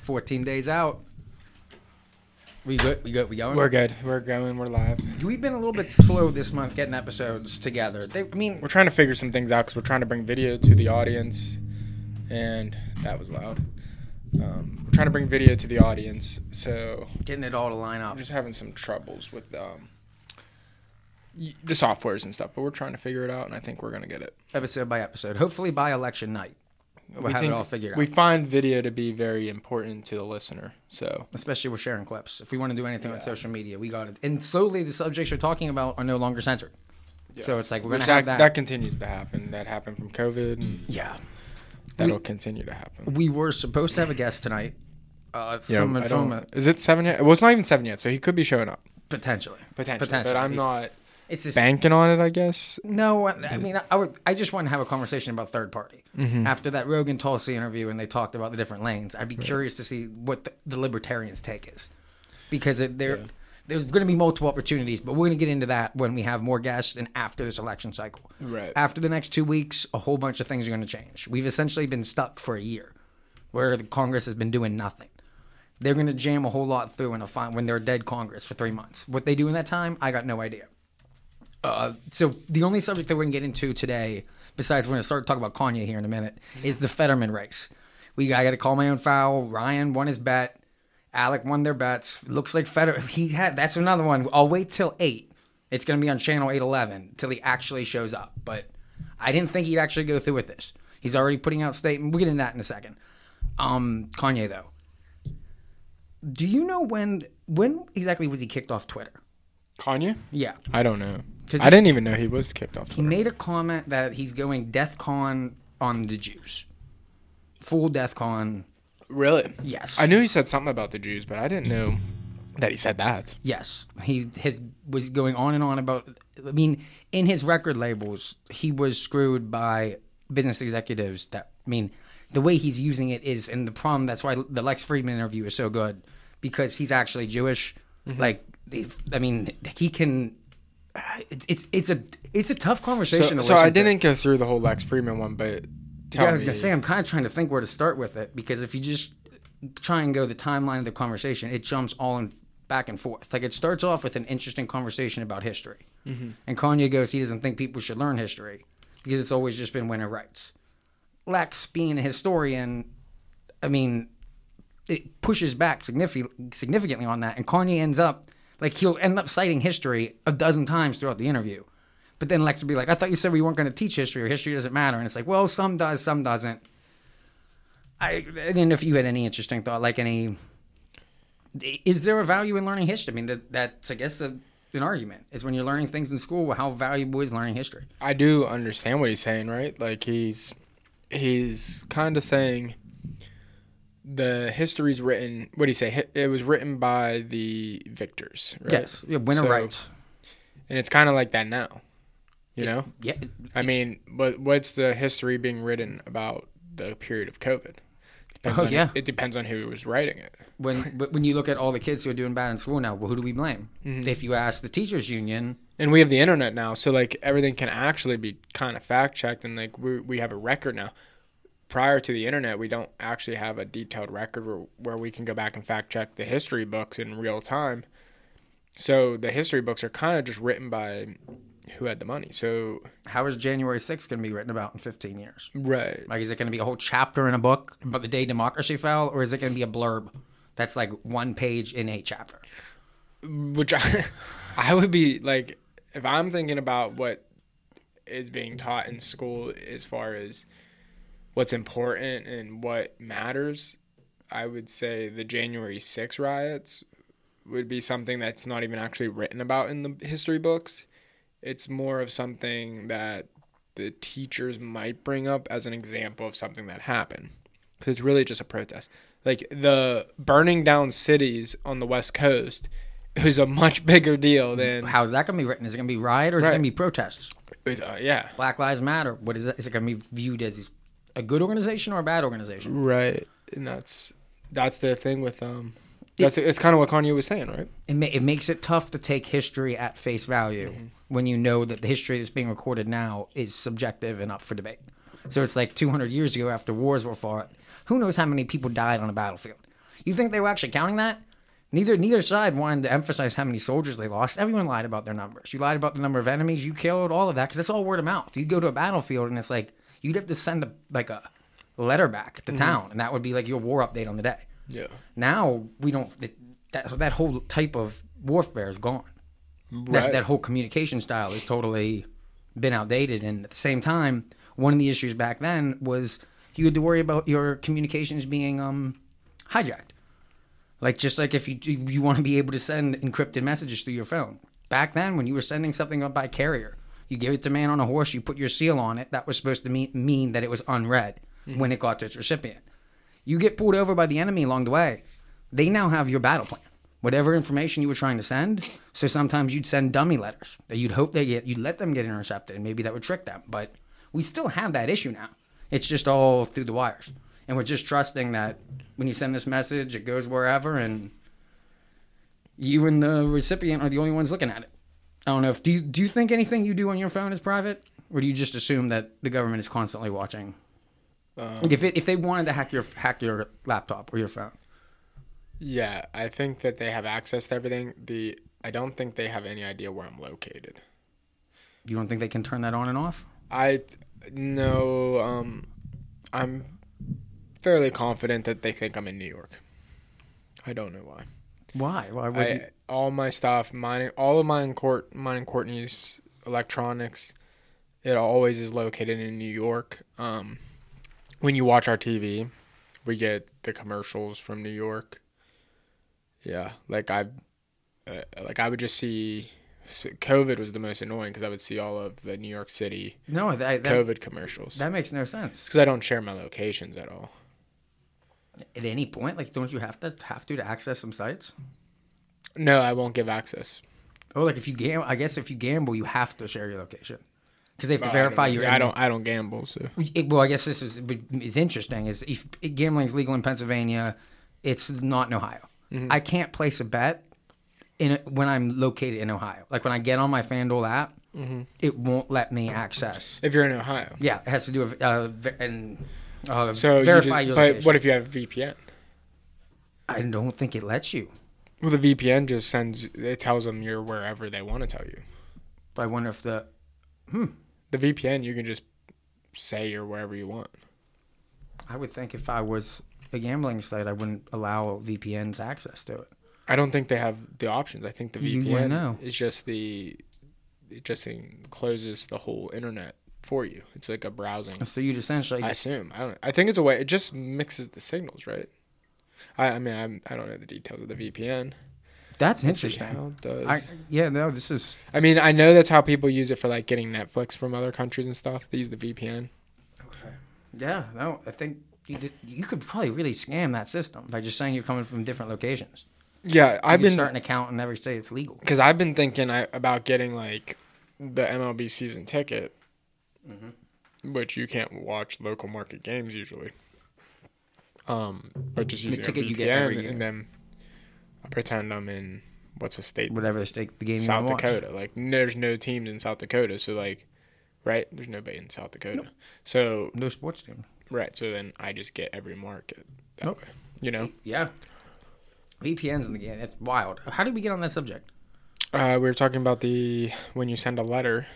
14 days out. We good? We good? We going? We're good. We're going. We're live. We've been a little bit slow this month getting episodes together. They, I mean, We're trying to figure some things out because we're trying to bring video to the audience, and that was loud. Um, we're trying to bring video to the audience, so getting it all to line up. Just having some troubles with um, the softwares and stuff. But we're trying to figure it out, and I think we're gonna get it. Episode by episode. Hopefully by election night. We'll have it all figured out. We find video to be very important to the listener, so Especially with sharing clips. If we want to do anything on social media, we got it. And slowly the subjects you're talking about are no longer censored. So it's like we're Which gonna that, have that. that continues to happen. That happened from COVID, and yeah. that'll continue to happen. We were supposed to have a guest tonight. Uh, some I don't- Is it seven yet? Well, it's not even seven yet, so he could be showing up potentially. potentially. Potentially. But I'm not It's banking on it. I guess. no. I mean, I would. I just want to have a conversation about third party Mm-hmm. after that Rogan Tulsi interview, and they talked about the different lanes. I'd be curious to see what the, the libertarians' take is, because it, there, there's going to be multiple opportunities, but we're going to get into that when we have more guests and after this election cycle. Right. After the next two weeks, a whole bunch of things are going to change. We've essentially been stuck for a year, where the Congress has been doing nothing. They're going to jam a whole lot through in a fine when they're a dead Congress for three months. What they do in that time, I got no idea. Uh, so the only subject that we're going to get into today, besides we're going to start talking about Kanye here in a minute, is the Fetterman race. We I got to call my own foul. Ryan won his bet. Alec won their bets. Looks like Feder he had. That's another one. I'll wait till eight. It's going to be on channel eight eleven till he actually shows up. But I didn't think he'd actually go through with this. He's already putting out statement. We'll get into that in a second. Um, Kanye though. Do you know when when exactly was he kicked off Twitter? Kanye? Yeah. I don't know. 'Cause I didn't even know he was kicked off. He Twitter. made a comment that he's going DEath Con on the Jews. Full DEath Con. Really? Yes. I knew he said something about the Jews, but I didn't know that he said that. Yes. He his was going on and on about I mean, in his record labels, he was screwed by business executives that I mean, the way he's using it is and the problem that's why the Lex Fridman interview is so good because he's actually Jewish. Mm-hmm. Like I mean, he can it's it's it's a it's a tough conversation So, to so I didn't go through the whole Lex Fridman one, but tell Yeah, I was gonna say I'm kind of trying to think where to start with it because if you just try and go the timeline of the conversation, it jumps all in back and forth. Like it starts off with an interesting conversation about history, mm-hmm. and Kanye goes he doesn't think people should learn history because it's always just been winner rights. Lex, being a historian, I mean, it pushes back significantly on that, and Kanye ends up like he'll end up citing history a dozen times throughout the interview. But then Lex will be like, "I thought you said we weren't going to teach history, or history doesn't matter." And it's like, "Well, some does, some doesn't." I, I didn't know if you had any interesting thought, like any. Is there a value in learning history? I mean, that, that's I guess a, an argument is when you're learning things in school. How valuable is learning history? I do understand what he's saying, right? Like he's he's kind of saying the history's written. What do you say? It was written by the victors, right? Yes, yeah, winner So- rights. and it's kind of like that now. You know, Yeah, I mean, but what's the history being written about the period of COVID? Depends Oh, on- yeah. it depends on who was writing it. when when you look at all the kids who are doing bad in school now, well, who do we blame? Mm-hmm. If you ask the teachers union, and we have the internet now so like everything can actually be kind of fact checked and like we we have a record now prior to the internet we don't actually have a detailed record where, where we can go back and fact check the history books in real time so the history books are kind of just written by who had the money so how is January 6th going to be written about in 15 years? right Like, is it going to be a whole chapter in a book about the day democracy fell, or is it going to be a blurb that's like one page in a chapter? which I, I would be like if i'm thinking about what is being taught in school as far as what's important and what matters i would say the january 6 riots would be something that's not even actually written about in the history books it's more of something that the teachers might bring up as an example of something that happened because it's really just a protest like the burning down cities on the west coast is a much bigger deal than How is that going to be written? Is it going to be riot or is it going to be protests? uh, yeah Black Lives Matter. What is it? Is it going to be viewed as a good organization or a bad organization? right and that's that's the thing with um that's it's kind of what Kanye was saying right It, ma- it makes it tough to take history at face value Mm-hmm. when you know that the history that's being recorded now is subjective and up for debate. So it's like 200 years ago after wars were fought. Who knows how many people died on a battlefield? You think they were actually counting that? Neither neither side wanted to emphasize how many soldiers they lost. Everyone lied about their numbers. You lied about the number of enemies you killed, all of that, because it's all word of mouth. You go to a battlefield and it's like you'd have to send a like a letter back to town, and that would be like your war update on the day. Yeah. Now we don't. That that whole type of warfare is gone. That, Right. that whole communication style is totally been outdated. And at the same time, one of the issues back then was you had to worry about your communications being um, hijacked. Like just like if you you want to be able to send encrypted messages through your phone. Back then, when you were sending something up by carrier, you give it to man on a horse, you put your seal on it. That was supposed to mean, mean that it was unread hmm. when it got to its recipient. You get pulled over by the enemy along the way. They now have your battle plan. Whatever information you were trying to send. So sometimes you'd send dummy letters that you'd hope they get, you'd let them get intercepted, and maybe that would trick them. But we still have that issue now. It's just all through the wires. And we're just trusting that when you send this message, it goes wherever, and you and the recipient are the only ones looking at it. I don't know if do you, do you think anything you do on your phone is private, or do you just assume that the government is constantly watching? Um, Like if it, if they wanted to hack your hack your laptop or your phone, Yeah, I think that they have access to everything. The I don't think they have any idea where I'm located. you don't think they can turn that on and off? I no, um, I'm fairly confident that they think I'm in New York. I don't know why. Why? Why would I, you? all my stuff, mine, all of mine, Court, mine and Courtney's electronics, it always is located in New York. Um, when you watch our TV, we get the commercials from New York. Yeah, like I, uh, like I would just see. COVID was the most annoying because I would see all of the New York City No, that that, COVID commercials. that makes no sense. Because I don't share my locations at all. At any point, like, don't you have to have to to access some sites? No, I won't give access. Oh, like if you gamble, I guess if you gamble, you have to share your location because they have to Well, verify I your. I don't. I don't gamble. So It, well, I guess this is is interesting. Is if gambling is legal in Pennsylvania, it's not in Ohio. I can't place a bet in when I'm located in Ohio. Like when I get on my FanDuel app, it won't let me access. if you're in Ohio, Yeah, it has to do with uh, and uh, so you verify just- your But location. what if you have VPN? I don't think it lets you. Well, the VPN just sends. It tells them you're wherever they want to tell you. But I wonder if the The VPN, you can just say you're wherever you want. I would think if I was a gambling site, I wouldn't allow VPNs access to it. I don't think they have the options. I think the VPN know. is just the. It just encloses the whole internet for you. It's like a browsing. So you'd essentially I assume. I don't. I think it's a way. It just mixes the signals, right? I. I mean, I'm, I don't know the details of the VPN. that's Let's interesting. does. I yeah no this is I mean, I know that's how people use it for like getting Netflix from other countries and stuff. They use the VPN. Okay. yeah no I think you did, you could probably really scam that system by just saying you're coming from different locations. Yeah, I've been starting an account in every state it's legal. because I've been thinking I, about getting like the MLB season ticket, Mm-hmm. which you can't watch local market games usually. Um, but just The ticket you get every year. and then I pretend I'm in what's a state Whatever the state the game South. Dakota. Like there's no teams in South Dakota, so like right, there's nobody in South Dakota. So No sports team. right, so then I just get every market that Nope. way. You know, Yeah. VPNs in the game. It's wild. How did we get on that subject? uh, we were talking about the when you send a letter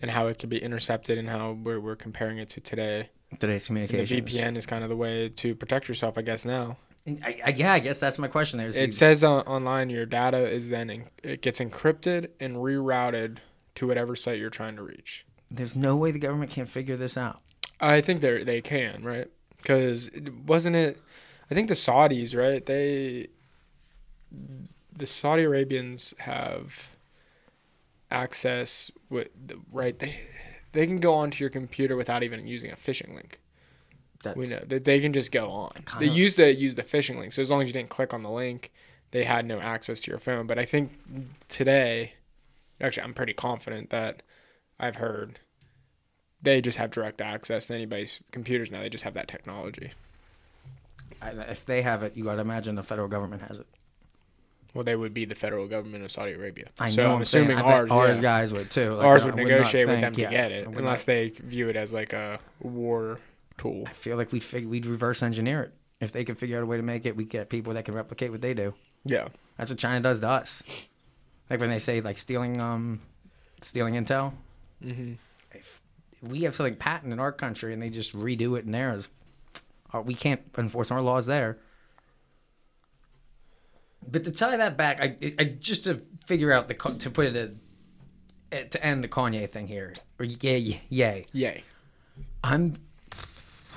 and how it could be intercepted and how we're we're comparing it to today. Today's communication. the. VPN is kind of the way to protect yourself, I guess. Now I, I, yeah, I guess that's my question. There's it says on, online your data is then en- it gets encrypted and rerouted to whatever site you're trying to reach. there's no way the government can figure this out. I think they they can, right? Because wasn't it? I think the Saudis, right? They the Saudi Arabians have access with the- right. They they can go onto your computer without even using a phishing link. That's, We know that they can just go on. They Kinda- use the use the phishing link. So as long as you didn't click on the link, they had no access to your phone. But I think today, actually, I'm pretty confident that I've heard they just have direct access to anybody's computers now. They just have that technology. If they have it, you got to imagine the federal government has it. Well, they would be the federal government of Saudi Arabia. I so. I'm I'm saying, assuming bet ours, ours yeah. guys would too. Like, ours would not negotiate with think- them yeah, to get it, unless not- they view it as like a war tool. I feel like we'd fig- we'd reverse engineer it if they could figure out a way to make it. We get people that can replicate what they do. Yeah. That's what China does to us. Like when they say like stealing um stealing intel. hmm If we have something patent in our country and they just redo it in theirs, uh, we can't enforce our laws there. But to tie that back, I, I just to figure out the to put it a, eh, to end the Kanye thing here, or yay, yay. Yay. I'm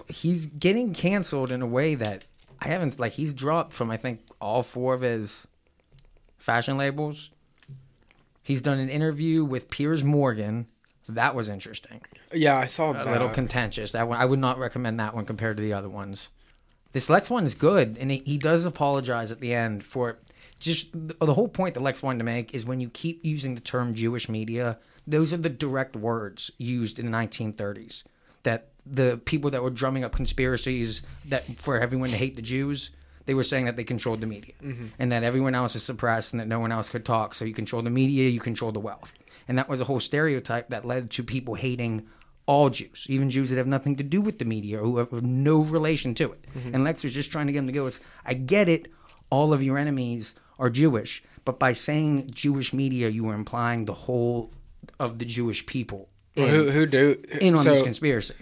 he's getting canceled in a way that I haven't like he's dropped from I think all four of his fashion labels. He's done an interview with Piers Morgan. That was interesting. Yeah, I saw that. A little contentious. That one I would not recommend that one compared to the other ones. This Lex one is good, and he, he does apologize at the end for just the, the whole point that Lex wanted to make is when you keep using the term Jewish media, those are the direct words used in the 1930s. That the people that were drumming up conspiracies that for everyone to hate the Jews, they were saying that they controlled the media mm-hmm. and that everyone else was suppressed and that no one else could talk. So you control the media, you control the wealth, and that was a whole stereotype that led to people hating all Jews, even Jews that have nothing to do with the media or who have no relation to it. Mm-hmm. And Lex was just trying to get them to go, it's, I get it, all of your enemies are Jewish, but by saying Jewish media, you were implying the whole of the Jewish people in, Well, who who do in on so, this conspiracy.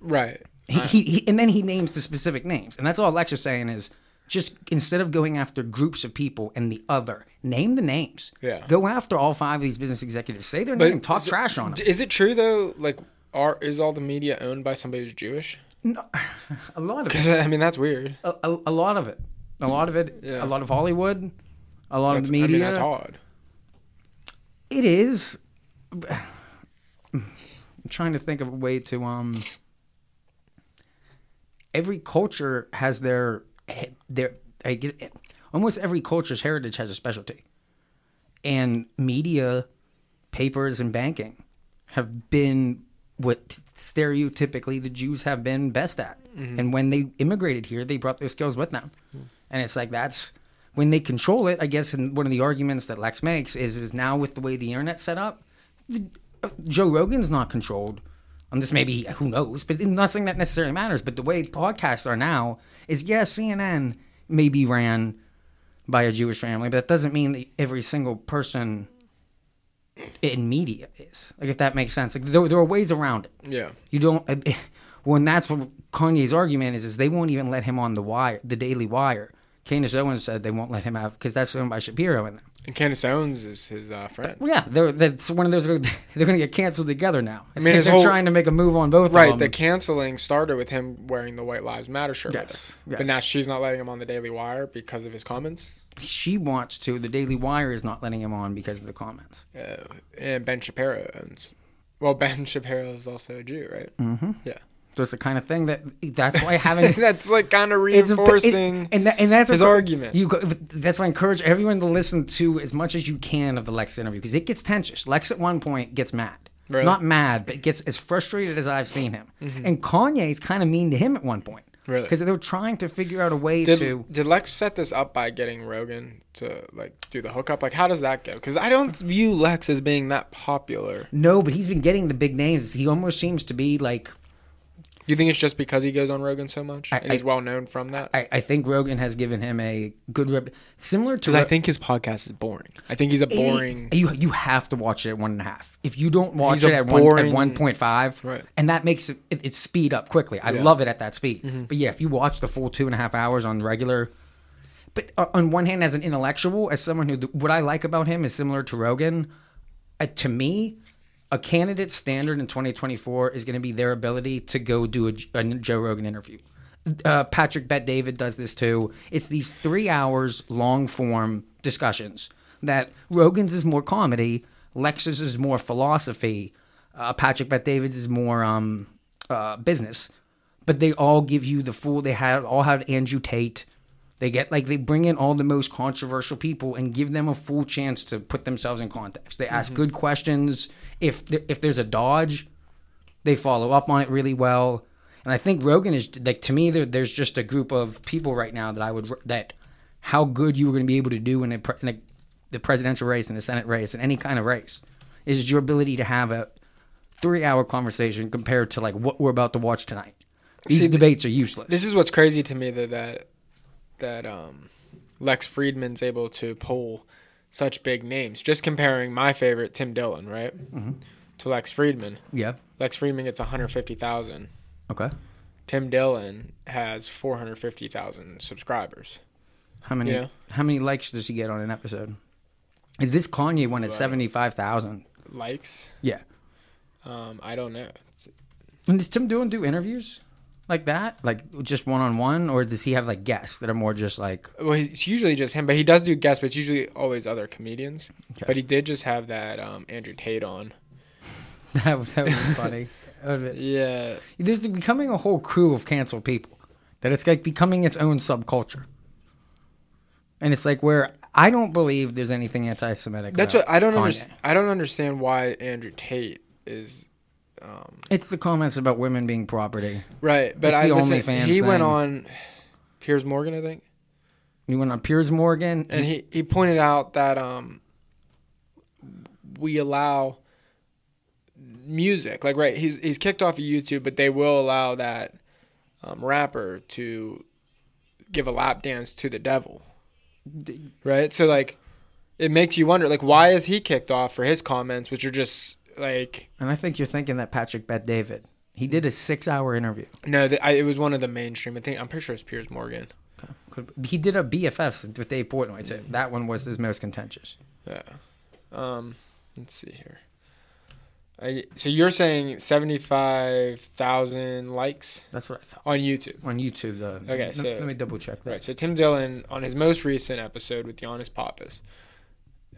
Right. He, he, he, and then he names the specific names. And that's all Lex is saying is just instead of going after groups of people and the other, name the names. Yeah. Go after all five of these business executives. Say their But name. Talk is it- trash on them. Is it true though? Like, are is all the media owned by somebody who's Jewish? No, a lot of Because it. I mean, that's weird. A, a, a lot of it. A lot of it. Yeah. A lot of Hollywood. A lot That's, of the I media. mean, that's odd. It is. I'm trying to think of a way to um. Every culture has their their I guess, almost every culture's heritage has a specialty, and media, papers, and banking have been what stereotypically the Jews have been best at. And when they immigrated here, they brought their skills with them. And it's like that's when they control it. I guess, and one of the arguments that Lex makes is is now with the way the internet's set up, the, uh, Joe Rogan's not controlled. And this maybe who knows, but it's not saying that necessarily matters. But the way podcasts are now is yeah, CNN maybe ran by a Jewish family, but that doesn't mean that every single person in media is. Like if that makes sense. Like there, there are ways around it. Yeah. You don't. Eh, eh, when that's what Kanye's argument is, is they won't even let him on the wire, the Daily Wire. Candace Owens said they won't let him out because that's owned by Shapiro and them. And Candace Owens is his uh, friend. Well, yeah, they're that's one of those. They're going to get canceled together now. I mean, his they're whole- trying to make a move on both. Right. The canceling started with him wearing the White Lives Matter shirt. Yes, yes. But now she's not letting him on the Daily Wire because of his comments. she wants to. The Daily Wire is not letting him on because of the comments. Uh, and Ben Shapiro owns. Well, Ben Shapiro is also a Jew, right? Mm-hmm. Yeah. So it's the kind of thing that that's why having that's like kind of a- it- reinforcing. and that, and that's his what- argument. You go, that's why I encourage everyone to listen to as much as you can of the Lex interview because it gets tense. Lex at one point gets mad, Really? not mad, but gets as frustrated as I've seen him. And Kanye is kind of mean to him at one point, Mm-hmm. Really? because they're trying to figure out a way did, to. did Lex set this up by getting Rogan to like do the hookup? Like, how does that go? Because I don't view Lex as being that popular. No, but he's been getting the big names. He almost seems to be like you think it's just because he goes on Rogan so much I- and he's I- well known from that? I, I think Rogan has given him a good rep, similar to. Because I think his podcast is boring. I think he's a boring. You you have to watch it at one and a half. If you don't watch it at one boring- at one point five, Right. and that makes it, it, it speed up quickly. I Yeah. Mm-hmm. love it at that speed. But yeah, if you watch the full two and a half hours on regular, but on one hand, as an intellectual, as someone who what I like about him is similar to Rogan. Uh, to me, a candidate standard in 2024 is going to be their ability to go do a, a Joe Rogan interview. Uh, Patrick Bet David does this too. It's these three hours long form discussions that Rogan's is more comedy, Lex's is more philosophy, uh, Patrick Bet David's is more um, uh, business. But they all give you the full. They had all had Andrew Tate. They get like they bring in all the most controversial people and give them a full chance to put themselves in context. They ask mm-hmm. good questions. If there, if there's a dodge, they follow up on it really well. And I think Rogan is like to me there, there's just a group of people right now that I would that how good you were going to be able to do in, a, in a, the presidential race and the Senate race and any kind of race is your ability to have a three hour conversation compared to like what we're about to watch tonight. These See, debates are useless. This is what's crazy to me that that that um, Lex Fridman's able to pull such big names. Just comparing my favorite Tim Dillon, right, Mm-hmm. to Lex Fridman. yeah. Lex Fridman gets 150,000. Okay. Tim Dillon has 450,000 subscribers. How many Yeah. how many likes does he get on an episode? Is this Kanye one at Wow. seventy five thousand? Likes? Yeah. Um, I don't know. And does Tim Dillon do interviews like that, like just one on one, or does he have like guests that are more just like Well, it's usually just him, but he does do guests, but it's usually always other comedians. Okay. But he did just have that um, Andrew Tate on. that? would- That would be funny. Would be- Yeah, There's becoming a whole crew of canceled people that it's like becoming its own subculture, and it's like where I don't believe there's anything anti-Semitic. that's about what I don't understand. I don't understand why Andrew Tate is um, It's the comments about women being property. right, but It's I the listen, OnlyFans he went on Piers Morgan, I think, He went on Piers Morgan, and he he pointed out that um we allow music like right he's he's kicked off of YouTube, but they will allow that um, rapper to give a lap dance to the devil. right? So like, it makes you wonder, like, why is he kicked off for his comments, which are just like, and I think you're thinking that Patrick Bet David. He did a six-hour interview. no, the, I, it was one of the mainstream. I think I'm pretty sure it's Piers Morgan. Could- He did a BFFs with Dave Portnoy too. That one was his most contentious. Yeah. Um, let's see here. I, so you're saying seventy five thousand likes That's what I thought on YouTube, on YouTube. Though. Okay, let, so- let me double check. That. right? So Tim Dillon on his most recent episode with Giannis Pappas.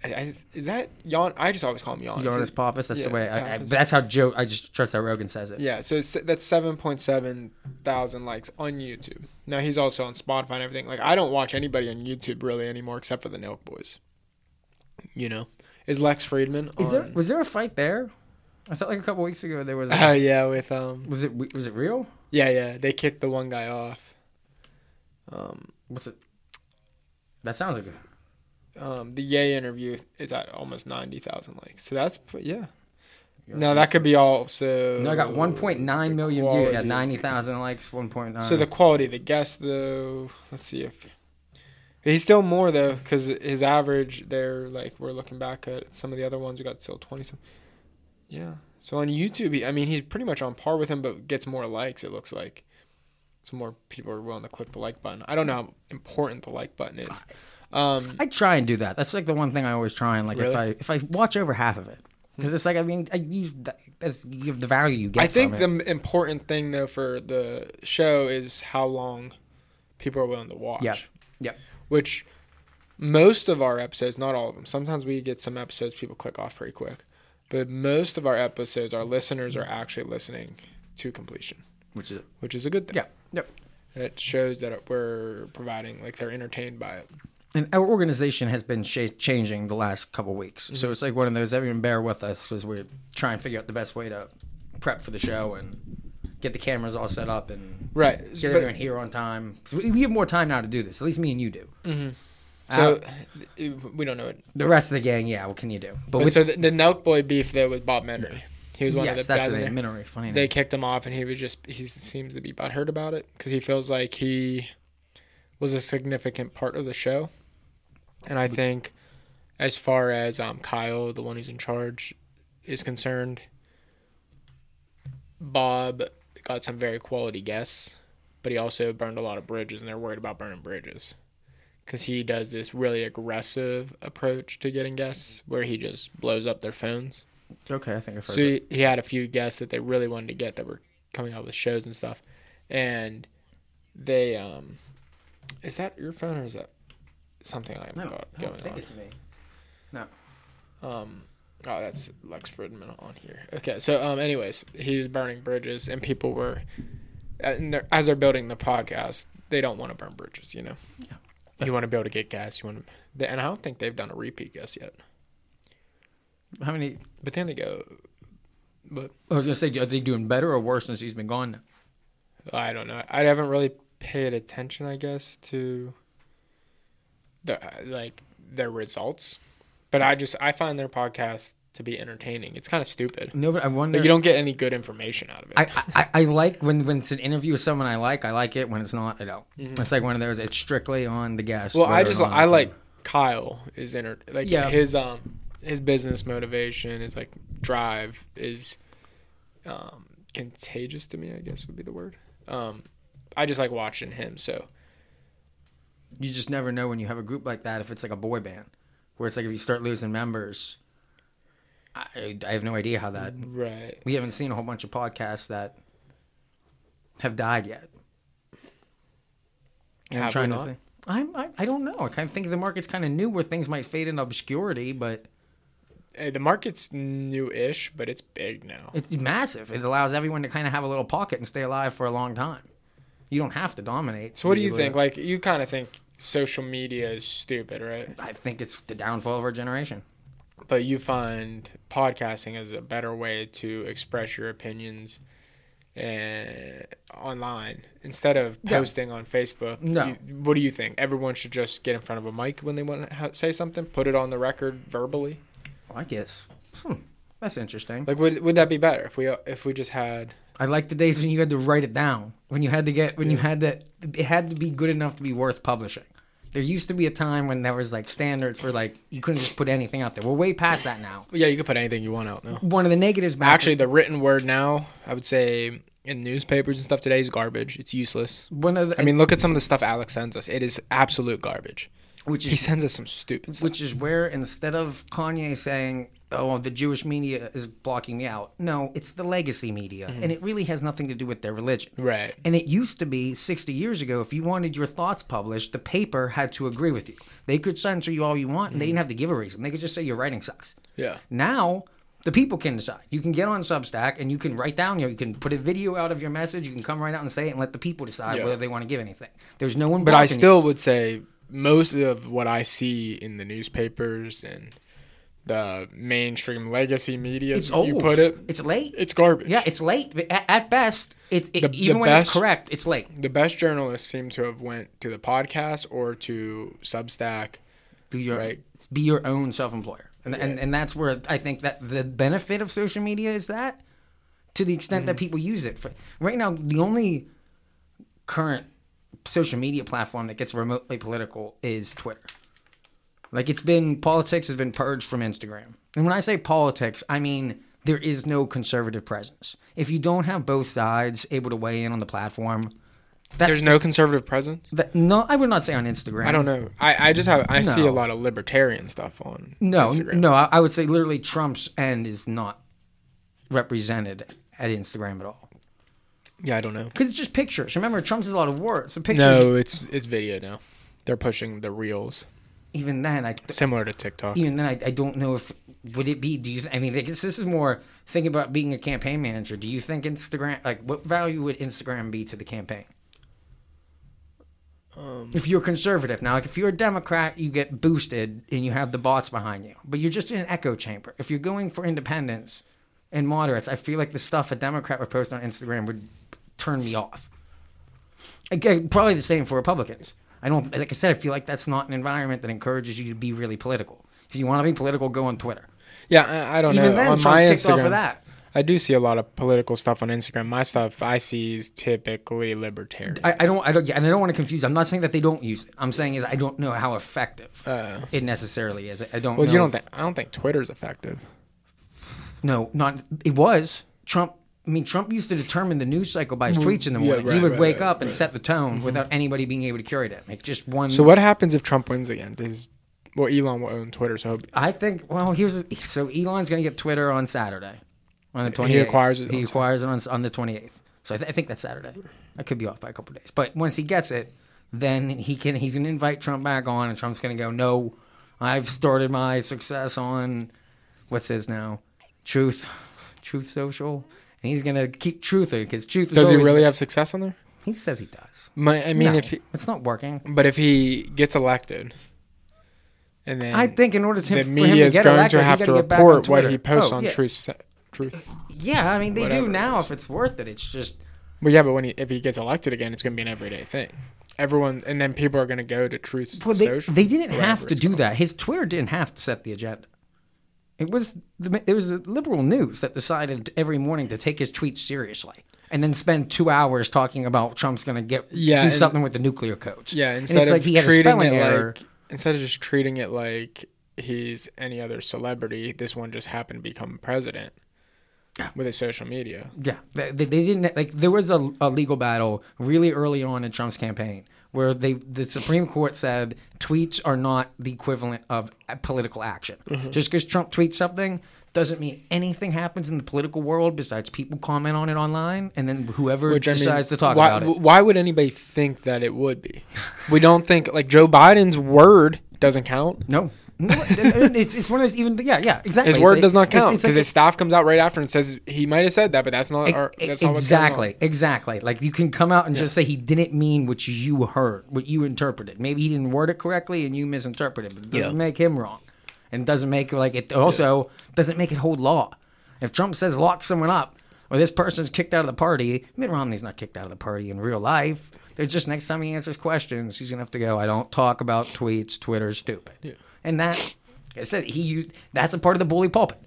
I, I, is that Jan? I just always call him Giannis. Giannis Pappas. That's the way. I, I, that's how Joe. I just trust how Rogan says it. Yeah, so that's seven point seven thousand likes on YouTube. Now he's also on Spotify and everything. Like I don't watch anybody on YouTube really anymore except for the Nelk Boys. You know, is Lex Fridman? Is there was there a fight there? I saw like a couple weeks ago there was. Uh, yeah, with um, was it was it real? yeah, yeah, they kicked the one guy off. Um, What's it? That sounds like. Um, the Yay interview is at almost ninety thousand likes. So that's yeah. No, that could be also. No, I got 1.9 the views. Yeah, quality. 90,000 likes. 1.9. So the quality of the guest, though, let's see if he's still more though, because his average there, like we're looking back at some of the other ones, we got still twenty some. Yeah. So on YouTube, he, I mean, he's pretty much on par with him, but gets more likes. It looks like, so more people are willing to click the like button. I don't know how important the like button is. Um, I try and do that. That's like the one thing I always try and like if I if I watch over half of it because it's like I mean I use that, that's you the value you get. I think the important thing though for the show is how long people are willing to watch. Yep. Yep. Which most of our episodes, not all of them. Sometimes we get some episodes people click off pretty quick, but most of our episodes, our listeners are actually listening to completion, which is which is a good thing. yeah yep. It shows that we're providing like they're entertained by it. And our organization has been sh- changing the last couple weeks, Mm-hmm. so it's like one of those. Everyone bear with us because we're trying to figure out the best way to prep for the show and get the cameras all set up and Right. get everyone here on time. we, we have more time now to do this. At least me and you do. so Uh, we don't know it. the rest of the gang, yeah. What can you do? But But with so the, the Nelk Boy beef there with Bob Menery. He was one yes, of the that's guys name. there. Menery, funny they name. kicked him off and he was just he seems to be butthurt about it because he feels like he was a significant part of the show. And i think as far as um, kyle the one who's in charge is concerned bob got some very quality guests but he also burned a lot of bridges and they're worried about burning bridges. Because he does this really aggressive approach to getting guests where he just blows up their phones. Okay, I think I've heard so he, he had a few guests that they really wanted to get that were coming out with shows and stuff, and they um, is that your phone or is that something I've don't, got I don't going think on? it's me. Um, oh, that's Lex Fridman on here. Okay, so um, anyways, he was burning bridges, and people were, and they're, as they're building the podcast, they don't want to burn bridges. You know, Yeah. you want to be able to get gas. You want to, and I don't think they've done a repeat guest yet. How many? But then they go, but I was gonna say, are they doing better or worse since he's been gone? I don't know. I haven't really paid attention, I guess, to the like their results. But I just I find their podcast to be entertaining. It's kind of stupid. No, but I wonder. Like you don't get any good information out of it. I, I, I like when when it's an interview with someone I like. I like it when it's not. I don't. It's like one of those. It's strictly on the guest. Mm-hmm. well, I just I like Kyle is inter like Yeah. his um his business motivation is like drive is um contagious to me. I guess would be the word. Um, I just like watching him. So You just never know when you have a group like that if it's like a boy band, where it's like if you start losing members. I, I have no idea how that. right. We haven't seen a whole bunch of podcasts that have died yet. I'm Have we trying to think. I'm, I, I don't know. I kind of think the market's kind of new where things might fade into obscurity, but Hey, the market's new-ish, but it's big now. it's massive. It allows everyone to kind of have a little pocket and stay alive for a long time. You don't have to dominate. So what do you think? to- Like you kind of think social media is stupid, right? I think it's the downfall of our generation. But you find podcasting as a better way to express your opinions uh, online instead of Yeah. posting on Facebook. No. You- what do you think? Everyone should just get in front of a mic when they want to ha- say something, put it on the record verbally. I guess. Hmm. That's interesting. Like, would would that be better if we if we just had? I like the days when you had to write it down. When you had to get when you had to it had to be good enough to be worth publishing. There used to be a time when there was like standards for like you couldn't just put anything out there. We're way past that now. Yeah, you can put anything you want out now. One of the negatives back Actually, the written word now, I would say in newspapers and stuff today is garbage. It's useless. one of the I mean, look at some of the stuff Alex sends us. It is absolute garbage. which is, He sends us some stupid stuff. which is where instead of Kanye saying, "Oh, the Jewish media is blocking me out," no, it's the legacy media, mm-hmm. and it really has nothing to do with their religion. Right. And it used to be 60 years ago, if you wanted your thoughts published, the paper had to agree with you. They could censor you all you want, and they mm-hmm. didn't have to give a reason. They could just say your writing sucks. Yeah. Now, the people can decide. You can get on Substack and you can write down, you, know, you can put a video out of your message, you can come right out and say it and let the people decide Yeah. whether they want to give anything. There's no one But I blocking you. still would say most of what I see in the newspapers and the mainstream legacy media, It's old. you put it, It's late. it's garbage. Yeah, it's late. At, best, it's it, The- the even when best- it's correct, it's late. the best journalists seem to have went to the podcast or to Substack. Be your Right. be your own self employer, and, and and that's where I think that the benefit of social media is that to the extent Mm-hmm. that people use it. For, right now, the only current social media platform that gets remotely political is Twitter. Like it's been politics has been purged from Instagram. And when I say politics, I mean there is no conservative presence. If you don't have both sides able to weigh in on the platform, that, There's no conservative presence. that no, I would not say on Instagram. I don't know. I, I just have I see a lot of libertarian stuff on No, Instagram. no, I, I would say literally Trump's end is not represented at Instagram at all Yeah, I don't know. because it's just pictures. Remember, Trump's is a lot of words. The pictures, No, it's it's video now. They're pushing the reels, even then, I similar to TikTok. even then, I, I don't know if would it be. Do you? I mean, I guess this is more thinking about being a campaign manager. Do you think Instagram, like, what value would Instagram be to the campaign? Um, If you're conservative now, like if you're a Democrat, you get boosted and you have the bots behind you, but you're just in an echo chamber. If you're going for independents and moderates, I feel like the stuff a Democrat would post on Instagram would turn me off. Again, probably the same for Republicans. I don't, like I said, I feel like that's not an environment that encourages you to be really political. If you want to be political, go on Twitter. yeah, I, I don't Even know. then, on Trump's off of that. I do see a lot of political stuff on Instagram. My stuff I see is typically libertarian. I, I don't, I don't, yeah, and I don't want to confuse. I'm not saying that they don't use it. I'm saying is I don't know how effective Uh, it necessarily is. I don't. well, you don't if- think I don't think Twitter's effective. No, not it was Trump. I mean, Trump used to determine the news cycle by his mm-hmm. tweets in the yeah, morning. he would right, wake right, up and right. set the tone mm-hmm. without anybody being able to curate it. Like just one. So what happens if Trump wins again? Does well Elon will own Twitter, so I think. Well, here's so Elon's going to get Twitter on Saturday, on the He acquires it He on acquires it on on the twenty eighth. So I, th- I think that's Saturday. I could be off by a couple days, but once he gets it, then he can. He's going to invite Trump back on, and Trump's going to go, "No, I've started my success on what's his now, Truth, Truth Social." And he's gonna keep truther because truth. is does he really have success on there? He says he does. My, I mean, No, if he, it's not working. but if he gets elected, and then I think in order to the for him media to is get going elected, to have to gotta get back on report what he posts Oh, on yeah. Truth. Truth. Uh, yeah, I mean they do now is. if it's worth it. It's just Well, yeah, but when he if he gets elected again, it's going to be an everyday thing. everyone, and then people are going to go to Truth Well, they, Social. they didn't have to do called. that. His Twitter didn't have to set the agenda. It was the, it was the liberal news that decided every morning to take his tweets seriously and then spend two hours talking about Trump's going to get Yeah, do and- something with the nuclear codes. Yeah, and instead it's of like he had a treating spelling it error. like instead of just treating it like he's any other celebrity, this one just happened to become president with his social media. Yeah, they, they they didn't like. There was a, a legal battle really early on in Trump's campaign where they the Supreme Court said tweets are not the equivalent of political action. Mm-hmm. Just because Trump tweets something doesn't mean anything happens in the political world besides people comment on it online, and then whoever Which I mean, decides to talk why, about it. Why would anybody think that it would be? we don't think like Joe Biden's word doesn't count. No. No, it's, it's one of those even yeah yeah exactly His word does not count because like- his staff comes out right after and says he might have said that, but that's not. Or, that's not what's exactly, exactly. Like you can come out and just say he didn't mean what you heard, what you interpreted. Maybe he didn't word it correctly and you misinterpreted, but it doesn't Yeah. make him wrong, and doesn't make like it also doesn't make it hold law. If Trump says lock someone up or this person's kicked out of the party, Mitt Romney's not kicked out of the party in real life. They're just next time he answers questions, he's gonna have to go. I don't talk about tweets. Twitter's stupid, and that. like I said he used that's a part of the bully pulpit.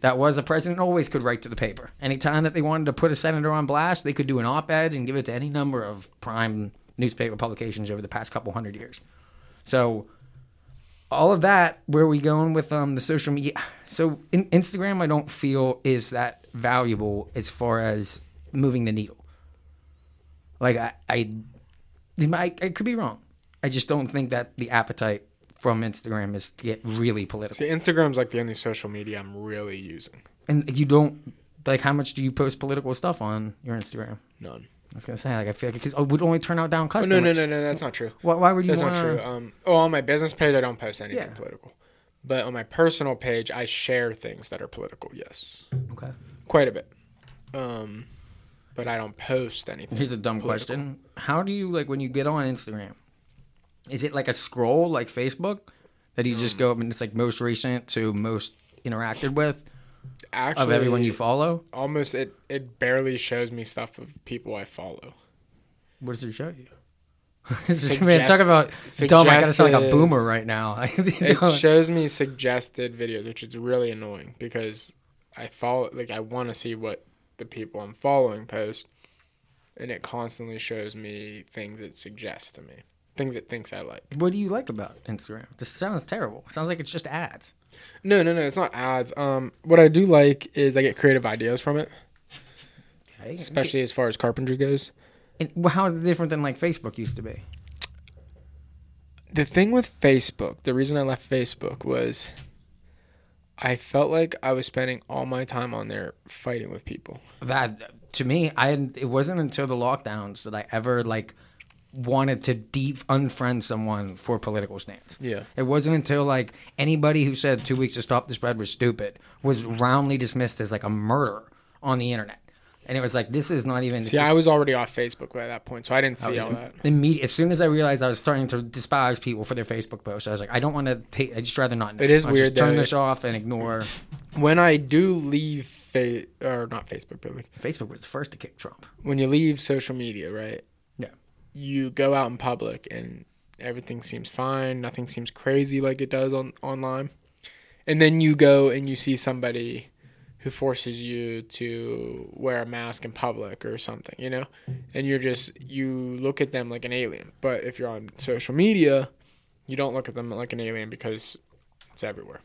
That was the president always could write to the paper. Anytime that they wanted to put a senator on blast, they could do an op-ed and give it to any number of prime newspaper publications over the past couple hundred years. So all of that, where are we going with um the social media? So in, Instagram, I don't feel is that valuable as far as moving the needle. Like I, I, I, I could be wrong. I just don't think that the appetite from Instagram is to get really political. See, Instagram's like the only social media I'm really using. And you don't like how much do you post political stuff on your Instagram? None. I was gonna say like I feel like because it would only turn out down Oh, customers. no, no, no, no, that's not true. Why, why would you That's want not true. Um, oh, on my business page, I don't post anything Yeah. political. But on my personal page, I share things that are political. Yes, Okay. quite a bit. Um, but I don't post anything. Here's a dumb political. question: How do you like when you get on Instagram? Is it like a scroll like Facebook that you just go up and it's like most recent to most interacted with Actually, of everyone you follow? almost it it barely shows me stuff of people I follow. What does it show you? Is- man, talk about dumb. I gotta sound like a boomer right now. It shows me suggested videos, which is really annoying because I follow like I want to see what the people I'm following post, and it constantly shows me things it suggests to me, things it thinks I like. what do you like about Instagram? This sounds terrible. Sounds like it's just ads. No, no, no, it's not ads. Um, what I do like is I get creative ideas from it, Okay? especially as far as carpentry goes. And how is it different than like Facebook used to be? The thing with Facebook, the reason I left Facebook was I felt like I was spending all my time on there fighting with people. that to me i it wasn't until the lockdowns that i ever like wanted to deep unfriend someone for political stance Yeah. it wasn't until like anybody who said two weeks to stop the spread was stupid was roundly dismissed as like a murderer on the internet and it was like this is not even See, I was already off Facebook by that point, so I didn't see all that. immediate, as soon as I realized I was starting to despise people for their Facebook posts, I was like, I don't want to take. I just rather not. Know. It is I'll Just weird, turn though. this off and ignore. When I do leave, fa- or not Facebook, but like Facebook was the first to kick Trump. when you leave social media, right? You go out in public and everything seems fine. Nothing seems crazy like it does on online. And then you go and you see somebody who forces you to wear a mask in public or something, you know? And you're just, you look at them like an alien. But if you're on social media, you don't look at them like an alien because it's everywhere.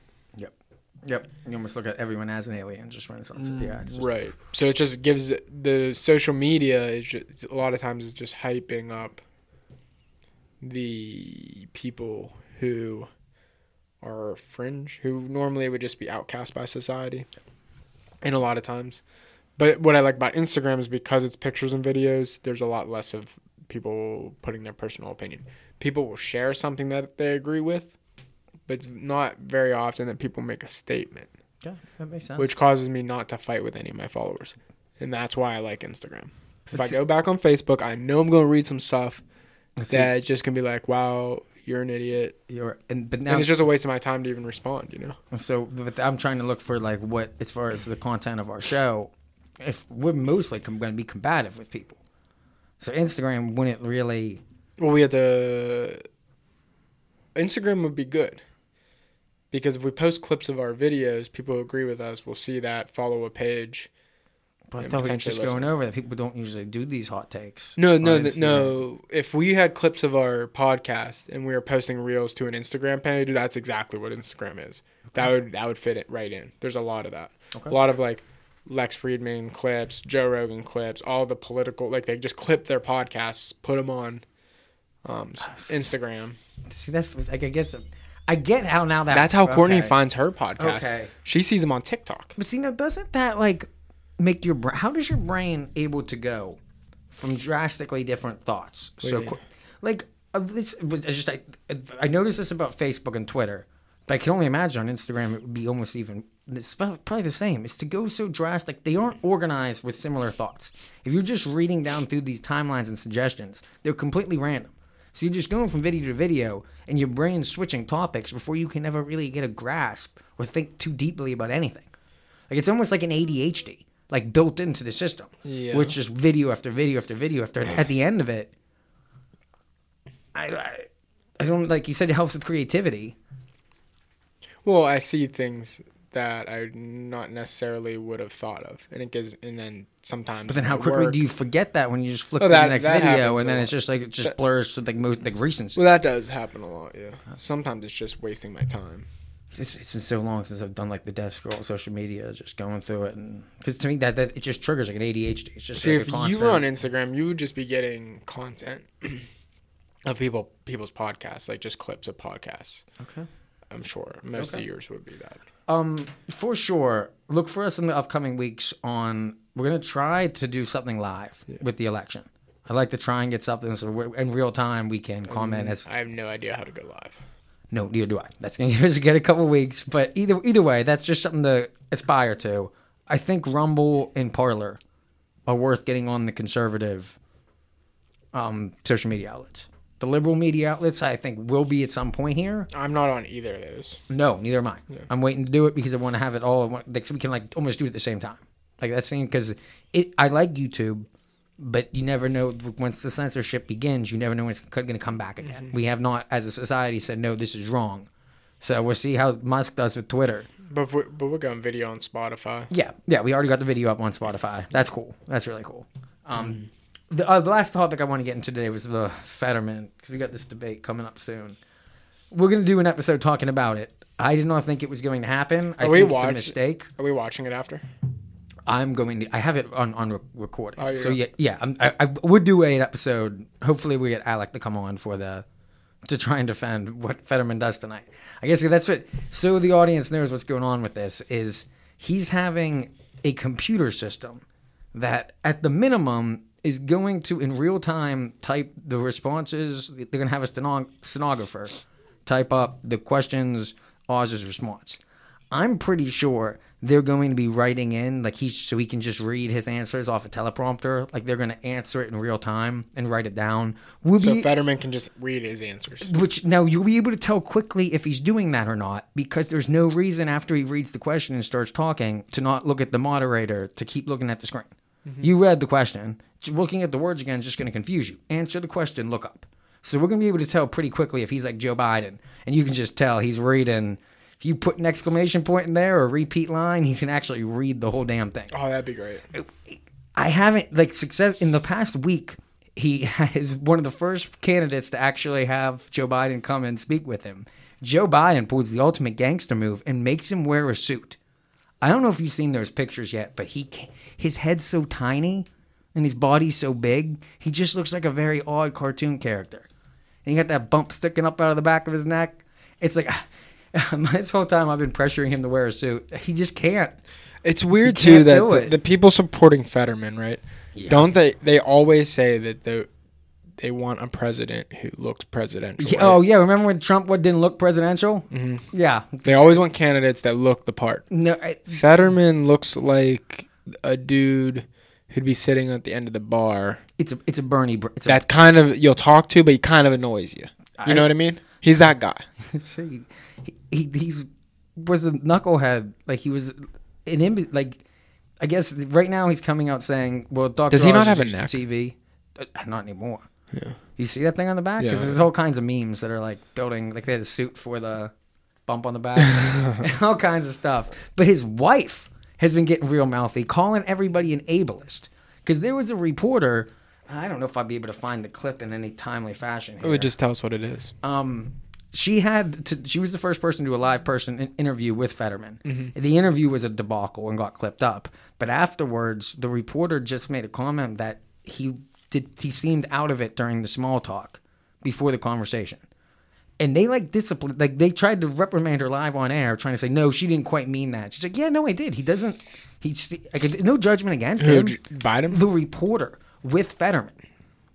Yep. You almost look at everyone as an alien just when mm, it's on. Yeah. Just, Right. So it just gives the social media is just a lot of times it's just hyping up the people who are fringe, who normally would just be outcast by society. And a lot of times. But what I like about Instagram is because it's pictures and videos, there's a lot less of people putting their personal opinion. People will share something that they agree with, but it's not very often that people make a statement Yeah, that makes sense. which causes me not to fight with any of my followers. And that's why I like Instagram. If I go back on Facebook, I know I'm going to read some stuff See, that's just going to be like, wow, you're an idiot. you're, and but now and it's just a waste of my time to even respond, you know? So, but I'm trying to look for like what, as far as the content of our show, if we're mostly com- going to be combative with people. So Instagram wouldn't really Well, we had the Instagram would be good because if we post clips of our videos, people who agree with us will see that, follow a page. But I thought we were just going over that. People don't usually do these hot takes. No, no, th- no. If we had clips of our podcast and we were posting reels to an Instagram page, that's exactly what Instagram is. That would that would fit it right in. There's a lot of that. Okay. A lot of like Lex Fridman clips, Joe Rogan clips, all the political like they just clip their podcasts, put them on um, Instagram. See, that's like I guess I get how now that That's how Courtney okay. finds her podcast. Okay. She sees them on TikTok. But see, now doesn't that like make your brain? How does your brain able to go from drastically different thoughts so quick? Like uh, this, was- just I, I noticed this about Facebook and Twitter, but I can only imagine on Instagram it would be almost even. It's probably the same. It's to go so drastic. They aren't organized with similar thoughts. If you're just reading down through these timelines and suggestions, they're completely random. So you're just going from video to video, and your brain's switching topics before you can ever really get a grasp or think too deeply about anything. Like it's almost like an ADHD, like built into the system, Yeah. which is video after video after video after. At the end of it, I, I, I don't like you said it helps with creativity. Well, I see things that I not necessarily would have thought of, and it gives. And then sometimes, But then how quickly work- do you forget that when you just flip Oh, to the next video and then it's just like it just That- blurs to like most like recency. Well, that does happen a lot. Yeah. Sometimes it's just wasting my time. It's, it's been so long since I've done like the death scroll social media, just going through it, and because to me that, that it just triggers like an ADHD. It's just See, like if you were on Instagram, you would just be getting content of people people's podcasts, like just clips of podcasts. okay. I'm sure most Okay. of yours would be that. Um, for sure. Look for us in the upcoming weeks. On we're gonna try to do something live with the election. I'd like to try and get something so we're, in real time we can comment as I have no idea how to go live. No, neither do I. That's gonna give us get a couple weeks, but either either way, that's just something to aspire to. I think Rumble and Parler are worth getting on the conservative um, social media outlets. The liberal media outlets, I think, will be at some point here. I'm not on either of those. No, neither am I. I'm waiting to do it because I want to have it all. Want- like, so we can like almost do it at the same time. Like that's thing because it. I like YouTube, but you never know once the censorship begins. You never know when it's going to come back again. We have not, as a society, said no. This is wrong. So we'll see how Musk does with Twitter. But we're, but we're going video on Spotify. Yeah, yeah. We already got the video up on Spotify. That's cool. That's really cool. Um, the, uh, the last topic I want to get into today was the Fetterman because we got this debate coming up soon. We're gonna do an episode talking about it. I did not think it was going to happen. I Are we think it's a mistake. Are we watching it after? I'm going to. I have it on on re- recording. Oh, so yeah, yeah. I'm, I, I would do an episode. Hopefully, we get Alec to come on for the to try and defend what Fetterman does tonight. I guess that's what. So the audience knows what's going on with this. Is he's having a computer system that, at the minimum, is going to in real time type the responses. They're going to have a steno- stenographer type up the questions, Oz's response. I'm pretty sure they're going to be writing in like he's so he can just read his answers off a teleprompter. Like they're going to answer it in real time and write it down. We'll So be, Fetterman can just read his answers. which now you'll be able to tell quickly if he's doing that or not because there's no reason after he reads the question and starts talking to not look at the moderator to keep looking at the screen. Mm-hmm. You read the question. Looking at the words again is just going to confuse you. Answer the question, look up. So we're going to be able to tell pretty quickly if he's like Joe Biden, and you can just tell he's reading. If you put an exclamation point in there or a repeat line, he can actually read the whole damn thing. Oh, that'd be great. I haven't like success in the past week. He is one of the first candidates to actually have Joe Biden come and speak with him. Joe Biden pulls the ultimate gangster move and makes him wear a suit. I don't know if you've seen those pictures yet, but he his head's so tiny and his body's so big, he just looks like a very odd cartoon character. And he got that bump sticking up out of the back of his neck. It's like this whole time I've been pressuring him to wear a suit. He just can't. It's weird can't too that the, it. the people supporting Fetterman, right? Yeah. Don't they? They always say that they they want a president who looks presidential. Yeah, right? Oh yeah, remember when Trump what didn't look presidential? Mm-hmm. Yeah, They always want candidates that look the part. no, I, Fetterman looks like a dude who'd be sitting at the end of the bar. it's a it's a Bernie. Br- It's That kind of you'll talk to, but he kind of annoys you. You know what I mean? He's that guy. see, he, he he's was a knucklehead. Like he was an imbi- like I guess right now he's coming out saying, "Well, Doctor Does he not have a neck? TV, Uh, not anymore." Yeah. Do you see that thing on the back? Because Yeah. there's all kinds of memes that are like building, like they had a suit for the bump on the back, all kinds of stuff. But his wife has been getting real mouthy, calling everybody an ableist. Because there was a reporter, I don't know if I'd be able to find the clip in any timely fashion. It would just tell us what it is. um, she had to, she was the first person to do a live person in- interview with Fetterman. The interview was a debacle and got clipped up. But afterwards, the reporter just made a comment that he did he seemed out of it during the small talk before the conversation. And they like discipline, like they tried to reprimand her live on air, trying to say no, she didn't quite mean that. She's like, yeah, no, I did. He doesn't. He's like, no judgment against him Biden? the reporter with Fetterman.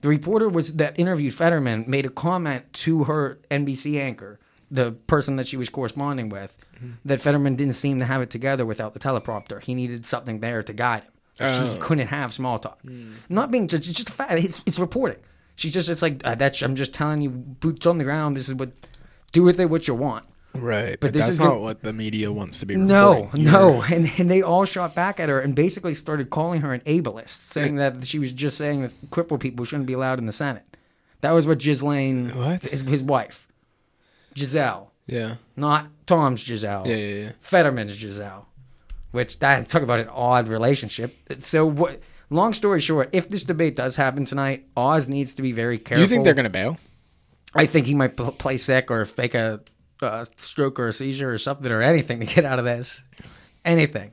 The reporter was that interviewed Fetterman made a comment to her NBC anchor, the person that she was corresponding with, mm-hmm. that Fetterman didn't seem to have it together without the teleprompter. He needed something there to guide him. Oh. She couldn't have small talk. Hmm. Not being just it's just a fact. It's, it's reporting. She's just it's like uh, that's I'm just telling you boots on the ground. This is what do with it what you want. Right. But But, this that's is not the- what the media wants to be No, reporting. no, and and they all shot back at her and basically started calling her an ableist, saying that she was just saying that crippled people shouldn't be allowed in the Senate. That was what Ghislaine, What? his, his wife, Gisele, Yeah. not Tom's Gisele, Yeah, yeah, yeah. Fetterman's Gisele, which that talk about an odd relationship. So what? Long story short, if this debate does happen tonight, Oz needs to be very careful. You think they're going to bail? I think he might pl- play sick or fake a, uh stroke or a seizure or something or anything to get out of this. Anything.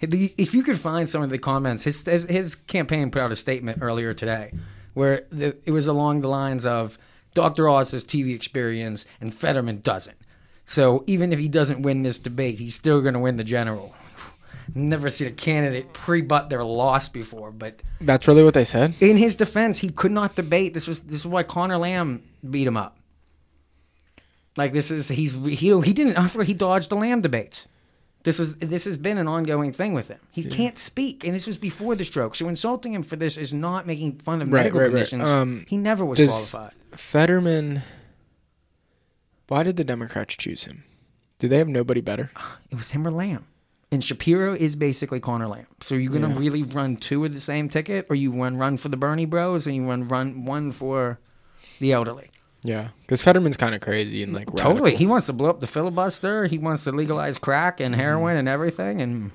If you could find some of the comments, his his, his campaign put out a statement earlier today where the, it was along the lines of Dr. Oz has TV experience and Fetterman doesn't. So even if he doesn't win this debate, he's still going to win the general. Never seen a candidate pre-butt their loss before, but That's really what they said? in his defense, he could not debate. This was this is why Connor Lamb beat him up. Like this is he's he he didn't forgot he dodged the Lamb debates. This was this has been an ongoing thing with him. He can't speak, and this was before the stroke. So insulting him for this is not making fun of Right, medical right, right. conditions. Um, he never was qualified. Fetterman. Why did the Democrats choose him? Do they have nobody better? It was him or Lamb. And Shapiro is basically Connor Lamb. So you're gonna Yeah. really run two of the same ticket, or you run run for the Bernie Bros, and you run run one for the elderly. Yeah, because Fetterman's kind of crazy and like Totally. He wants to blow up the filibuster. He wants to legalize crack and mm-hmm. heroin and everything and